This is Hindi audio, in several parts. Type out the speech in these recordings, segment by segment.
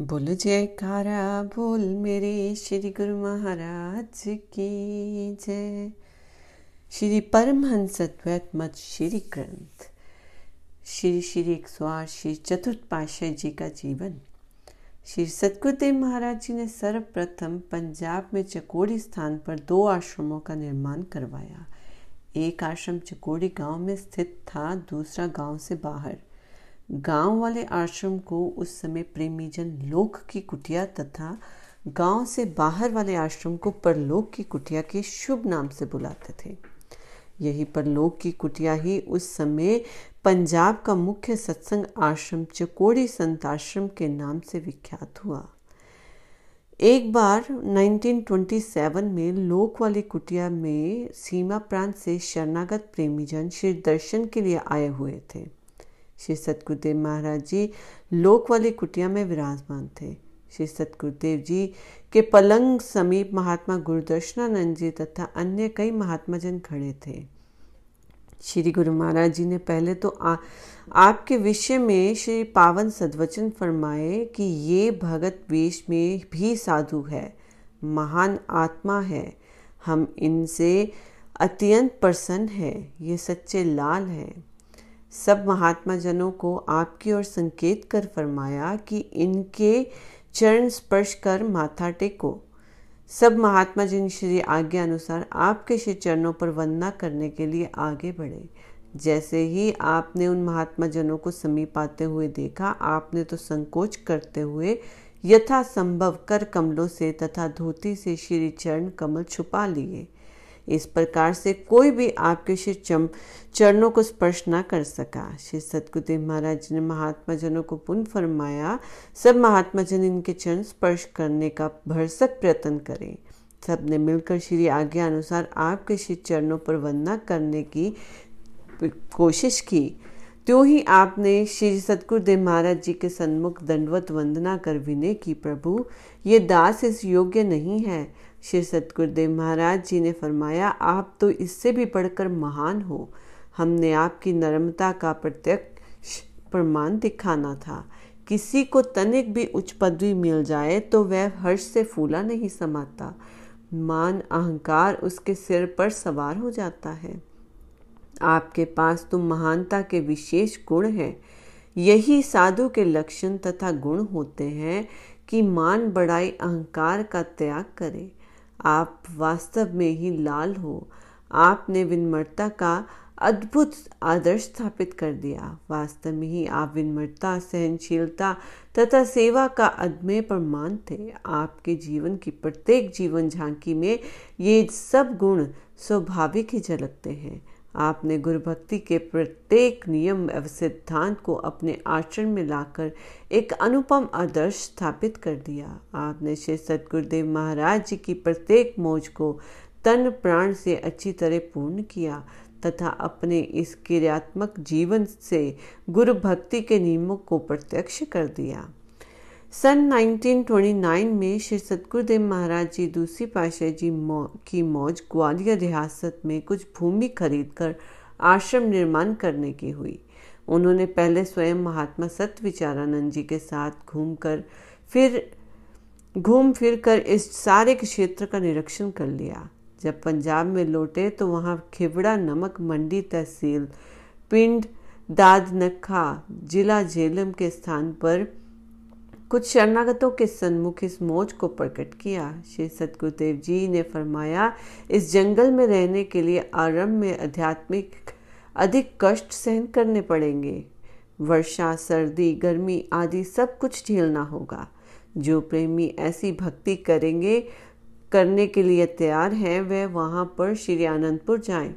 बोल जयकारा बोल मेरे श्री गुरु महाराज की जय। श्री परमहंस अद्वैत मत श्री ग्रंथ। श्री श्री एक सौ आठ श्री चतुर्थ पाशाह जी का जीवन। श्री सतगुरुदेव महाराज जी ने सर्वप्रथम पंजाब में चकोड़ी स्थान पर दो आश्रमों का निर्माण करवाया। एक आश्रम चकोड़ी गाँव में स्थित था, दूसरा गाँव से बाहर। गाँव वाले आश्रम को उस समय प्रेमीजन लोक की कुटिया तथा गाँव से बाहर वाले आश्रम को परलोक की कुटिया के शुभ नाम से बुलाते थे। यही परलोक की कुटिया ही उस समय पंजाब का मुख्य सत्संग आश्रम चकोड़ी संत आश्रम के नाम से विख्यात हुआ। एक बार 1927 में लोक वाली कुटिया में सीमा प्रांत से शरणागत प्रेमीजन श्री दर्शन के लिए आए हुए थे। श्री सतगुरुदेव महाराज जी लोक वाली कुटिया में विराजमान थे। श्री सतगुरुदेव जी के पलंग समीप महात्मा गुरुदर्शनानंद जी तथा अन्य कई महात्मा जन खड़े थे। श्री गुरु महाराज जी ने पहले तो आ, आपके विषय में श्री पावन सदवचन फरमाए कि ये भगत वेश में भी साधु है महान आत्मा है। हम इनसे अत्यंत प्रसन्न है ये सच्चे लाल हैं। सब महात्मा जनों को आपकी ओर संकेत कर फरमाया कि इनके चरण स्पर्श कर माथा टेको। सब महात्मा जिन श्री आज्ञा अनुसार आपके श्री चरणों पर वंदना करने के लिए आगे बढ़े। जैसे ही आपने उन महात्मा जनों को समीप आते हुए देखा, आपने तो संकोच करते हुए यथा संभव कर कमलों से तथा धोती से श्री चरण कमल छुपा लिए। इस प्रकार से कोई भी आपके श्री चम, चरणों को स्पर्श न कर सका। श्री सतगुरुदेव महाराज ने महात्मा जनों को पुनः फरमाया, सब महात्मा जन इनके चरण स्पर्श करने का भरसक प्रयत्न करें। सबने मिलकर श्री आज्ञा अनुसार आपके श्री चरणों पर वंदना करने की कोशिश की। त्यों ही आपने श्री सतगुरुदेव महाराज जी के सन्मुख दंडवत वंदना कर विनय की, प्रभु, ये दास इस योग्य नहीं है। श्री सतगुरुदेव महाराज जी ने फरमाया, आप तो इससे भी बढ़कर महान हो। हमने आपकी नर्मता का प्रत्यक्ष प्रमाण दिखाना था। किसी को तनिक भी उच्च पदवी मिल जाए तो वह हर्ष से फूला नहीं समाता। मान अहंकार उसके सिर पर सवार हो जाता है। आपके पास तो महानता के विशेष गुण हैं। यही साधु के लक्षण तथा गुण होते हैं कि मान बढ़ाई अहंकार का त्याग करे। आप वास्तव में ही लाल हो। आपने विनम्रता का अद्भुत आदर्श स्थापित कर दिया। वास्तव में ही आप विनम्रता, सहनशीलता तथा सेवा का अदम्य प्रमाण थे। आपके जीवन की प्रत्येक जीवन झांकी में ये सब गुण स्वाभाविक ही झलकते हैं। आपने गुरु भक्ति के प्रत्येक नियम एवं सिद्धांत को अपने आचरण में लाकर एक अनुपम आदर्श स्थापित कर दिया। आपने श्री सतगुरुदेव महाराज जी की प्रत्येक मौज को तन प्राण से अच्छी तरह पूर्ण किया तथा अपने इस क्रियात्मक जीवन से गुरु भक्ति के नियमों को प्रत्यक्ष कर दिया। सन 1929 में श्री सतगुरुदेव महाराज जी दूसरी पाशाह जी मौ, की मौज ग्वालियर रियासत में कुछ भूमि खरीदकर आश्रम निर्माण करने की हुई। उन्होंने पहले स्वयं महात्मा सत्य विचारानंद जी के साथ घूमकर फिर घूम फिर कर इस सारे क्षेत्र का निरीक्षण कर लिया। जब पंजाब में लौटे तो वहाँ खिवड़ा नमक मंडी तहसील पिंड दादनखा जिला झेलम के स्थान पर कुछ शरणागतों के सन्मुख इस मौज को प्रकट किया। श्री सतगुरुदेव जी ने फरमाया, इस जंगल में रहने के लिए आरंभ में आध्यात्मिक अधिक कष्ट सहन करने पड़ेंगे। वर्षा, सर्दी, गर्मी आदि सब कुछ झेलना होगा। जो प्रेमी ऐसी भक्ति करेंगे, करने के लिए तैयार हैं वह वहाँ पर श्री आनंदपुर जाएँ।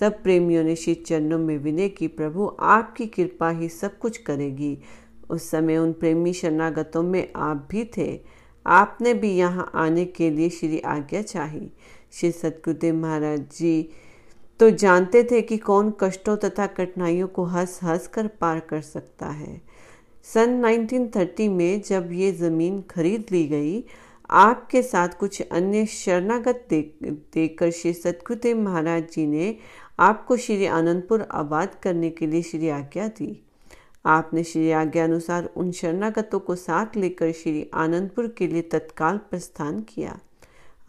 सब प्रेमियों ने श्री चरणों में विनय की, प्रभु, आपकी कृपा ही सब कुछ करेगी। उस समय उन प्रेमी शरणागतों में आप भी थे। आपने भी यहाँ आने के लिए श्री आज्ञा चाही। श्री सतगुरुदेव महाराज जी तो जानते थे कि कौन कष्टों तथा कठिनाइयों को हंस हंस कर पार कर सकता है। सन 1930 में जब ये ज़मीन खरीद ली गई, आपके साथ कुछ अन्य शरणागत देकर श्री सतगुरुदेव महाराज जी ने आपको श्री आनंदपुर आबाद करने के लिए श्री आज्ञा दी। आपने श्री आज्ञा अनुसार उन शरणागतों को साथ लेकर श्री आनंदपुर के लिए तत्काल प्रस्थान किया।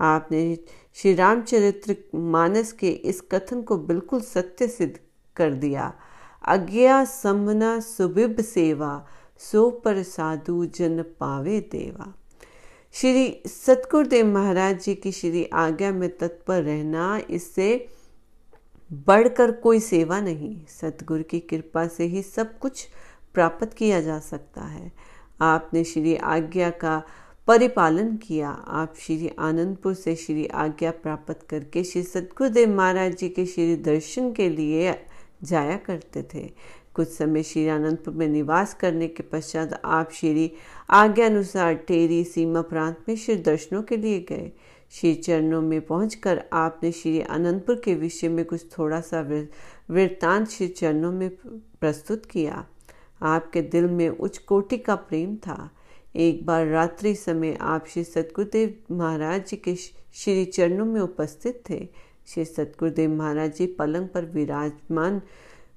आपने श्री रामचरित्र मानस के इस कथन को बिल्कुल सत्य सिद्ध कर दिया। अज्ञा समना सुबिब सेवा, सो पर साधु जन पावे देवा। श्री सतगुरुदेव महाराज जी की श्री आज्ञा में तत्पर रहना, इससे बढ़कर कोई सेवा नहीं। सतगुरु की कृपा से ही सब कुछ प्राप्त किया जा सकता है। आपने श्री आज्ञा का परिपालन किया। आप श्री आनंदपुर से श्री आज्ञा प्राप्त करके श्री सतगुरुदेव महाराज जी के श्री दर्शन के लिए जाया करते थे। कुछ समय श्री आनंदपुर में निवास करने के पश्चात आप श्री आज्ञा अनुसार टेरी सीमा प्रांत में श्री दर्शनों के लिए गए। श्री चरणों में पहुंचकर आपने श्री अनंतपुर के विषय में कुछ थोड़ा सा वृत्तांत श्री चरणों में प्रस्तुत किया। आपके दिल में उच्च कोटि का प्रेम था। एक बार रात्रि समय आप श्री सतगुरुदेव महाराज जी के श्री चरणों में उपस्थित थे। श्री सतगुरुदेव महाराज जी पलंग पर विराजमान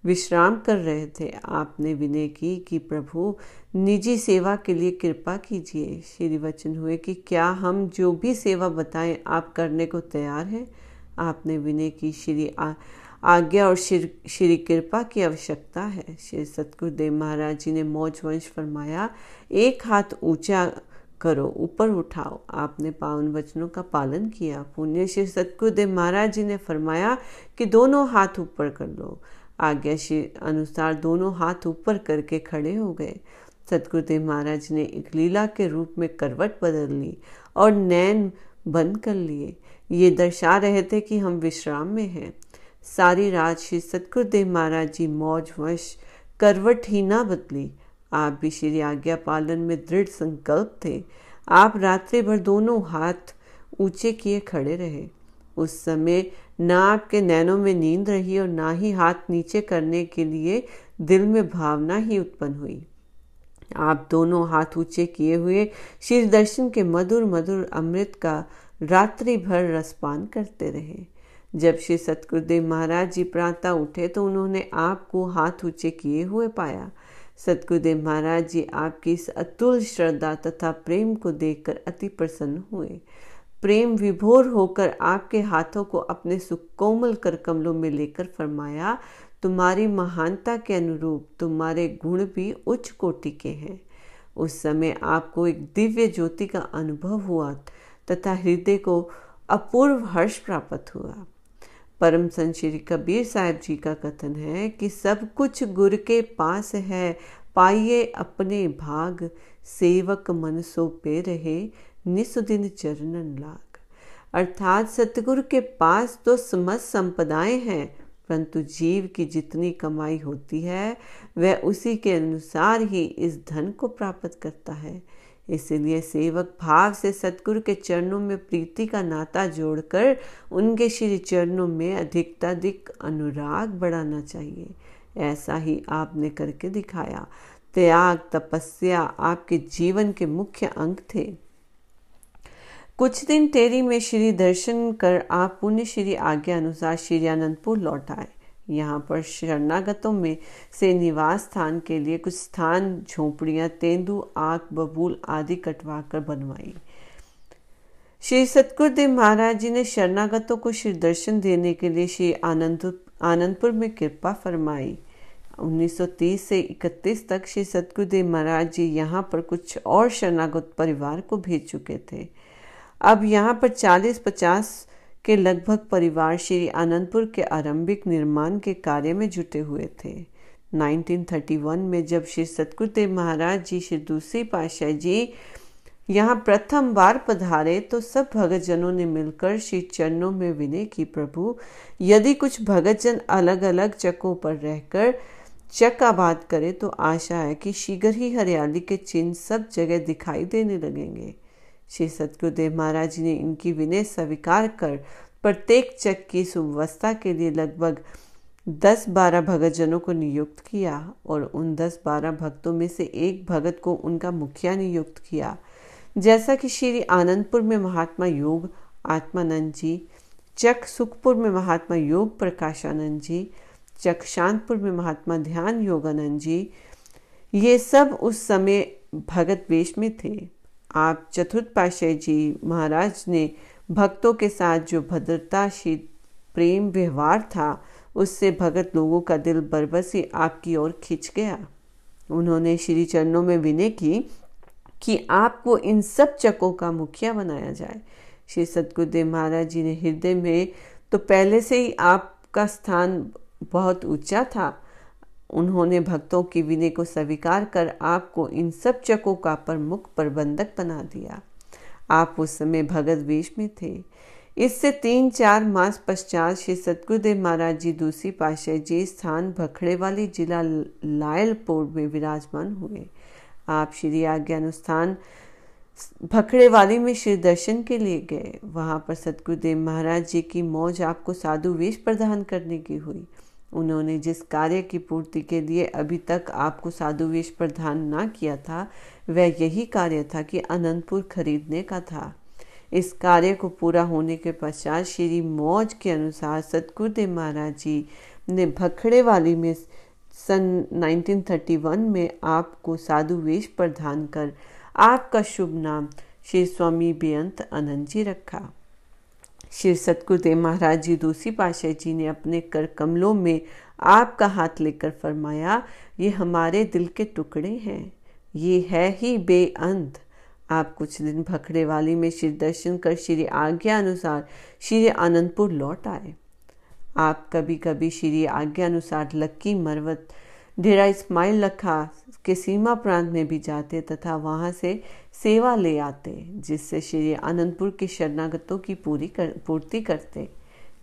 विश्राम कर रहे थे। आपने विनय की कि प्रभु, निजी सेवा के लिए कृपा कीजिए। श्री वचन हुए कि क्या हम जो भी सेवा बताएँ, आप करने को तैयार हैं? आपने विनय की श्री आज्ञा और श्री कृपा की आवश्यकता है। श्री सतगुरुदेव महाराज जी ने मौज वंश फरमाया, एक हाथ ऊँचा करो, ऊपर उठाओ। आपने पावन वचनों का पालन किया। पुण्य श्री सतगुरुदेव महाराज जी ने फरमाया कि दोनों हाथ ऊपर कर लो। आज्ञा अनुसार दोनों हाथ ऊपर करके खड़े हो गए। सतगुरुदेव महाराज ने एक लीला के रूप में करवट बदल ली और नैन बंद कर लिए। ये दर्शा रहे थे कि हम विश्राम में हैं। सारी रात श्री सतगुरुदेव महाराज जी मौज वश करवट ही ना बदली। आप भी श्री आज्ञा पालन में दृढ़ संकल्प थे। आप रात्रि भर दोनों हाथ ऊँचे किए खड़े रहे। उस समय ना आपके नैनों में नींद रही और ना ही हाथ नीचे करने के लिए दिल में भावना ही उत्पन्न हुई। आप दोनों हाथ ऊँचे किए हुए श्री दर्शन के मधुर मधुर अमृत का रात्रि भर रसपान करते रहे। जब श्री सतगुरुदेव महाराज जी प्रातः उठे तो उन्होंने आपको हाथ ऊँचे किए हुए पाया। सतगुरुदेव महाराज जी आपकी इस अतुल श्रद्धा तथा प्रेम को देखकर अति प्रसन्न हुए। प्रेम विभोर होकर आपके हाथों को अपने सुकोमल कर कमलों में लेकर फरमाया, तुम्हारी महानता के अनुरूप तुम्हारे गुण भी उच्च कोटि के हैं। उस समय आपको एक दिव्य ज्योति का अनुभव हुआ तथा हृदय को अपूर्व हर्ष प्राप्त हुआ। परम संत श्री कबीर साहब जी का कथन है कि सब कुछ गुर के पास है, पाइए अपने भाग, सेवक मन सो पे रहे निसुदिन चरणन लाग। अर्थात सतगुरु के पास तो समस्त संपदाएँ हैं, परंतु जीव की जितनी कमाई होती है, वह उसी के अनुसार ही इस धन को प्राप्त करता है। इसलिए सेवक भाव से सतगुरु के चरणों में प्रीति का नाता जोड़कर उनके श्री चरणों में अधिकताधिक अनुराग बढ़ाना चाहिए। ऐसा ही आपने करके दिखाया। त्याग, तपस्या आपके जीवन के मुख्य अंग थे। कुछ दिन टेरी में श्री दर्शन कर आप पुण्य श्री आज्ञा अनुसार श्री आनंदपुर लौट आए। यहाँ पर शरणागतों में से निवास स्थान के लिए कुछ स्थान, झोपड़ियाँ, तेंदु, आग, बबूल आदि कटवा कर बनवाई। श्री सतगुरुदेव महाराज जी ने शरणागतों को श्री दर्शन देने के लिए श्री आनंद, आनंदपुर में कृपा फरमाई। 1930 से 31 तक श्री सतगुरुदेव महाराज जी यहाँ पर कुछ और शरणागत परिवार को भेज चुके थे। अब यहाँ पर 40-50 के लगभग परिवार श्री आनंदपुर के आरंभिक निर्माण के कार्य में जुटे हुए थे। 1931 में जब श्री सतगुरुदेव महाराज जी, श्री दूसरी पाशाह जी यहाँ प्रथम बार पधारे तो सब भगतजनों ने मिलकर श्री चरणों में विनय की, प्रभु, यदि कुछ भगतजन अलग अलग चकों पर रहकर चक आबाद करे तो आशा है कि शीघ्र ही हरियाली के चिन्ह सब जगह दिखाई देने लगेंगे। श्री सतगुरुदेव महाराज जी ने इनकी विनय स्वीकार कर प्रत्येक चक की सुव्यवस्था के लिए लगभग दस बारह भगत जनों को नियुक्त किया और उन दस बारह भक्तों में से एक भगत को उनका मुखिया नियुक्त किया। जैसा कि श्री आनंदपुर में महात्मा योग आत्मानंद जी, चक सुखपुर में महात्मा योग प्रकाशानंद जी, चक शांतपुर में महात्मा ध्यान योगानंद जी, ये सब उस समय भगत वेश में थे। आप चतुर्थ पाशाह जी महाराज ने भक्तों के साथ जो भद्रताशील प्रेम व्यवहार था, उससे भगत लोगों का दिल बरबसी आपकी ओर खिंच गया। उन्होंने श्री चरणों में विनय की कि आपको इन सब चकों का मुखिया बनाया जाए। श्री सतगुरुदेव महाराज जी ने हृदय में तो पहले से ही आपका स्थान बहुत ऊँचा था उन्होंने भक्तों की विनय को स्वीकार कर आपको इन सब चकों का प्रमुख प्रबंधक बना दिया। आप उस समय भगत वेश में थे। इससे तीन चार मास पश्चात श्री सतगुरुदेव महाराज जी दूसरी पाशाह जी स्थान भखड़े वाली जिला लायलपुर में विराजमान हुए। आप श्री आज्ञानुष्ठान भखड़े वाली में श्री दर्शन के लिए गए। वहाँ पर सतगुरुदेव महाराज जी की मौज आपको साधु वेश प्रदान करने की हुई। उन्होंने जिस कार्य की पूर्ति के लिए अभी तक आपको साधु वेश प्रदान ना किया था, वह यही कार्य था कि अनंतपुर खरीदने का था। इस कार्य को पूरा होने के पश्चात श्री मौज के अनुसार सतगुरुदेव महाराज जी ने भखड़े वाली में सन 1931 में आपको साधु वेश प्रदान कर आपका शुभ नाम श्री स्वामी बेअंत आनंद जी रखा। श्री सतगुरुदेव महाराज जी दूसरी पाशाह जी ने अपने कर कमलों में आपका हाथ लेकर फरमाया, ये हमारे दिल के टुकड़े हैं। ये है ही बेअंत। आप कुछ दिन भखड़े वाली में श्री दर्शन कर श्री आज्ञा अनुसार श्री आनंदपुर लौट आए। आप कभी कभी श्री आज्ञा अनुसार लक्की मरवत डेरा इस्माइल लखा के सीमा प्रांत में भी जाते तथा वहाँ से सेवा ले आते जिससे श्री आनंदपुर के शरणागतों की पूरी कर, पूर्ति करते।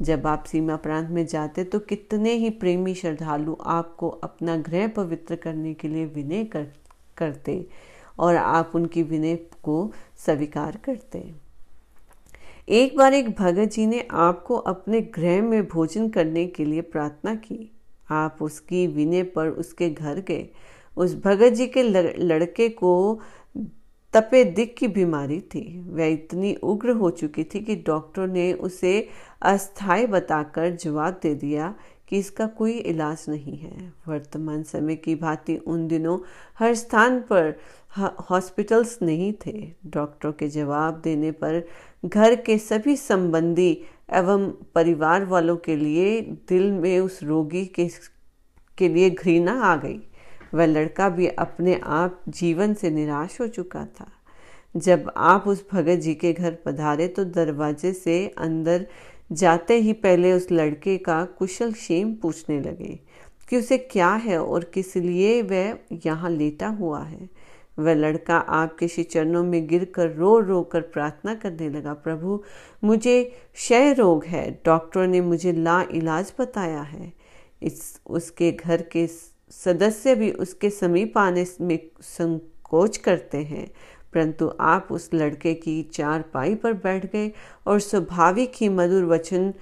जब आप सीमा प्रांत में जाते तो कितने ही प्रेमी श्रद्धालु आपको अपना गृह पवित्र करने के लिए विनय कर, करते और आप उनकी विनय को स्वीकार करते। एक बार एक भगत जी ने आपको अपने गृह में भोजन करने के लिए प्रार्थना की। आप उसकी विनय पर उसके घर गए उस भगत जी के लड़के को तपे दिक की बीमारी थी। वह इतनी उग्र हो चुकी थी कि डॉक्टर ने उसे अस्थाई बताकर जवाब दे दिया कि इसका कोई इलाज नहीं है। वर्तमान समय की भांति उन दिनों हर स्थान पर हॉस्पिटल्स नहीं थे। डॉक्टर के जवाब देने पर घर के सभी संबंधी एवं परिवार वालों के लिए दिल में उस रोगी के के लिए घृणा आ गई। वह लड़का भी अपने आप जीवन से निराश हो चुका था। जब आप उस भगत जी के घर पधारे तो दरवाजे से अंदर जाते ही पहले उस लड़के का कुशल क्षेम पूछने लगे कि उसे क्या है और किस लिए वह यहाँ लेटा हुआ है। वह लड़का आपके श्री चरणों में गिरकर रो रो कर प्रार्थना करने लगा, प्रभु, मुझे क्षय रोग है। डॉक्टर ने मुझे ला इलाज बताया है। इस, उसके घर के सदस्य भी उसके समीप आने में संकोच करते हैं। परंतु आप उस लड़के की चार पाई पर बैठ गए और स्वाभाविक ही मधुर वचन,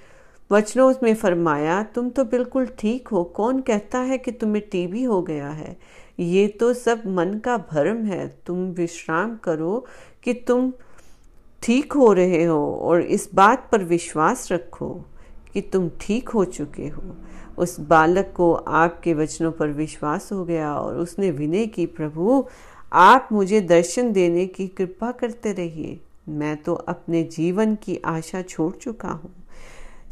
वचनों में फरमाया, तुम तो बिल्कुल ठीक हो। कौन कहता है कि तुम्हें टीबी हो गया है? ये तो सब मन का भ्रम है। तुम विश्राम करो कि तुम ठीक हो रहे हो और इस बात पर विश्वास रखो कि तुम ठीक हो चुके हो। उस बालक को आपके वचनों पर विश्वास हो गया और उसने विनय की, प्रभु, आप मुझे दर्शन देने की कृपा करते रहिए। मैं तो अपने जीवन की आशा छोड़ चुका हूँ।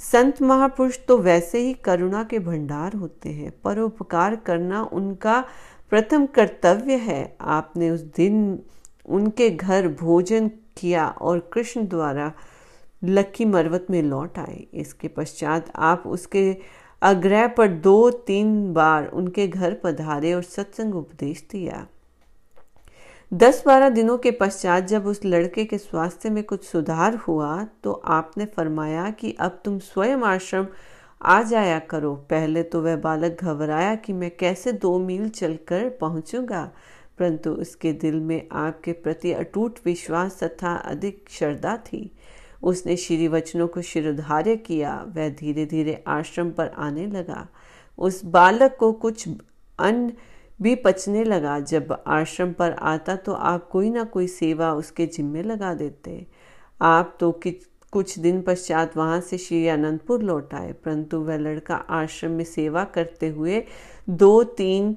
संत महापुरुष तो वैसे ही करुणा के भंडार होते हैं। परोपकार करना उनका प्रथम कर्तव्य है, आपने उस दिन उनके घर भोजन किया और कृष्ण द्वारा लक्की मरवत में लौट आए। इसके पश्चात आप उसके आग्रह पर दो तीन बार उनके घर पधारे और सत्संग उपदेश दिया। दस बारह दिनों के पश्चात जब उस लड़के के स्वास्थ्य में कुछ सुधार हुआ तो आपने फरमाया कि अब तुम स्वयं आश्रम आ जाया करो। पहले तो वह बालक घबराया कि मैं कैसे दो मील चलकर पहुंचूँगा। परंतु उसके दिल में आपके प्रति अटूट विश्वास तथा अधिक श्रद्धा थी। उसने श्री वचनों को शिरोधार्य किया। वह धीरे धीरे आश्रम पर आने लगा। उस बालक को कुछ अन्न भी पचने लगा। जब आश्रम पर आता तो आप कोई ना कोई सेवा उसके जिम्मे लगा देते। आप तो कुछ दिन पश्चात वहाँ से श्री अनंतपुर लौट आए। परंतु वह लड़का आश्रम में सेवा करते हुए दो तीन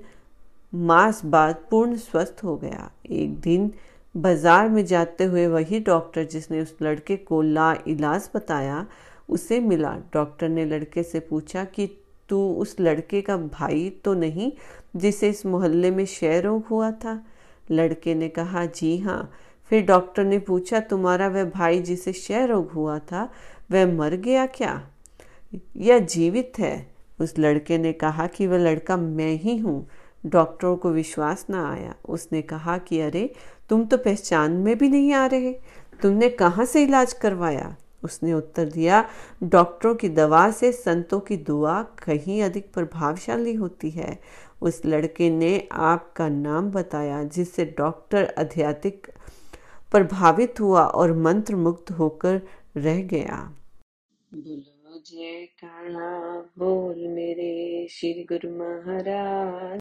मास बाद पूर्ण स्वस्थ हो गया। एक दिन बाज़ार में जाते हुए वही डॉक्टर जिसने उस लड़के को ला इलाज बताया, उसे मिला। डॉक्टर ने लड़के से पूछा कि, तू उस लड़के का भाई तो नहीं, जिसे इस मोहल्ले में रोग हुआ था? लड़के ने कहा, जी हाँ फिर डॉक्टर ने पूछा, तुम्हारा वह भाई जिसे क्षय रोग हुआ था, वह मर गया क्या? या जीवित है? उस लड़के ने कहा कि, वह लड़का मैं ही हूँ। डॉक्टरों को विश्वास न आया। उसने कहा कि, अरे, तुम तो पहचान में भी नहीं आ रहे। तुमने कहाँ से इलाज करवाया? उसने उत्तर दिया, डॉक्टरों की दवा से संतों की दुआ कहीं अधिक प्रभावशाली होती है। उस लड़के ने आपका नाम बताया, जिससे डॉक्टर आध्यात्मिक प्रभावित हुआ और मंत्र मुक्त होकर रह गया। बोलो जय काला बोल मेरे श्री गुरु महाराज।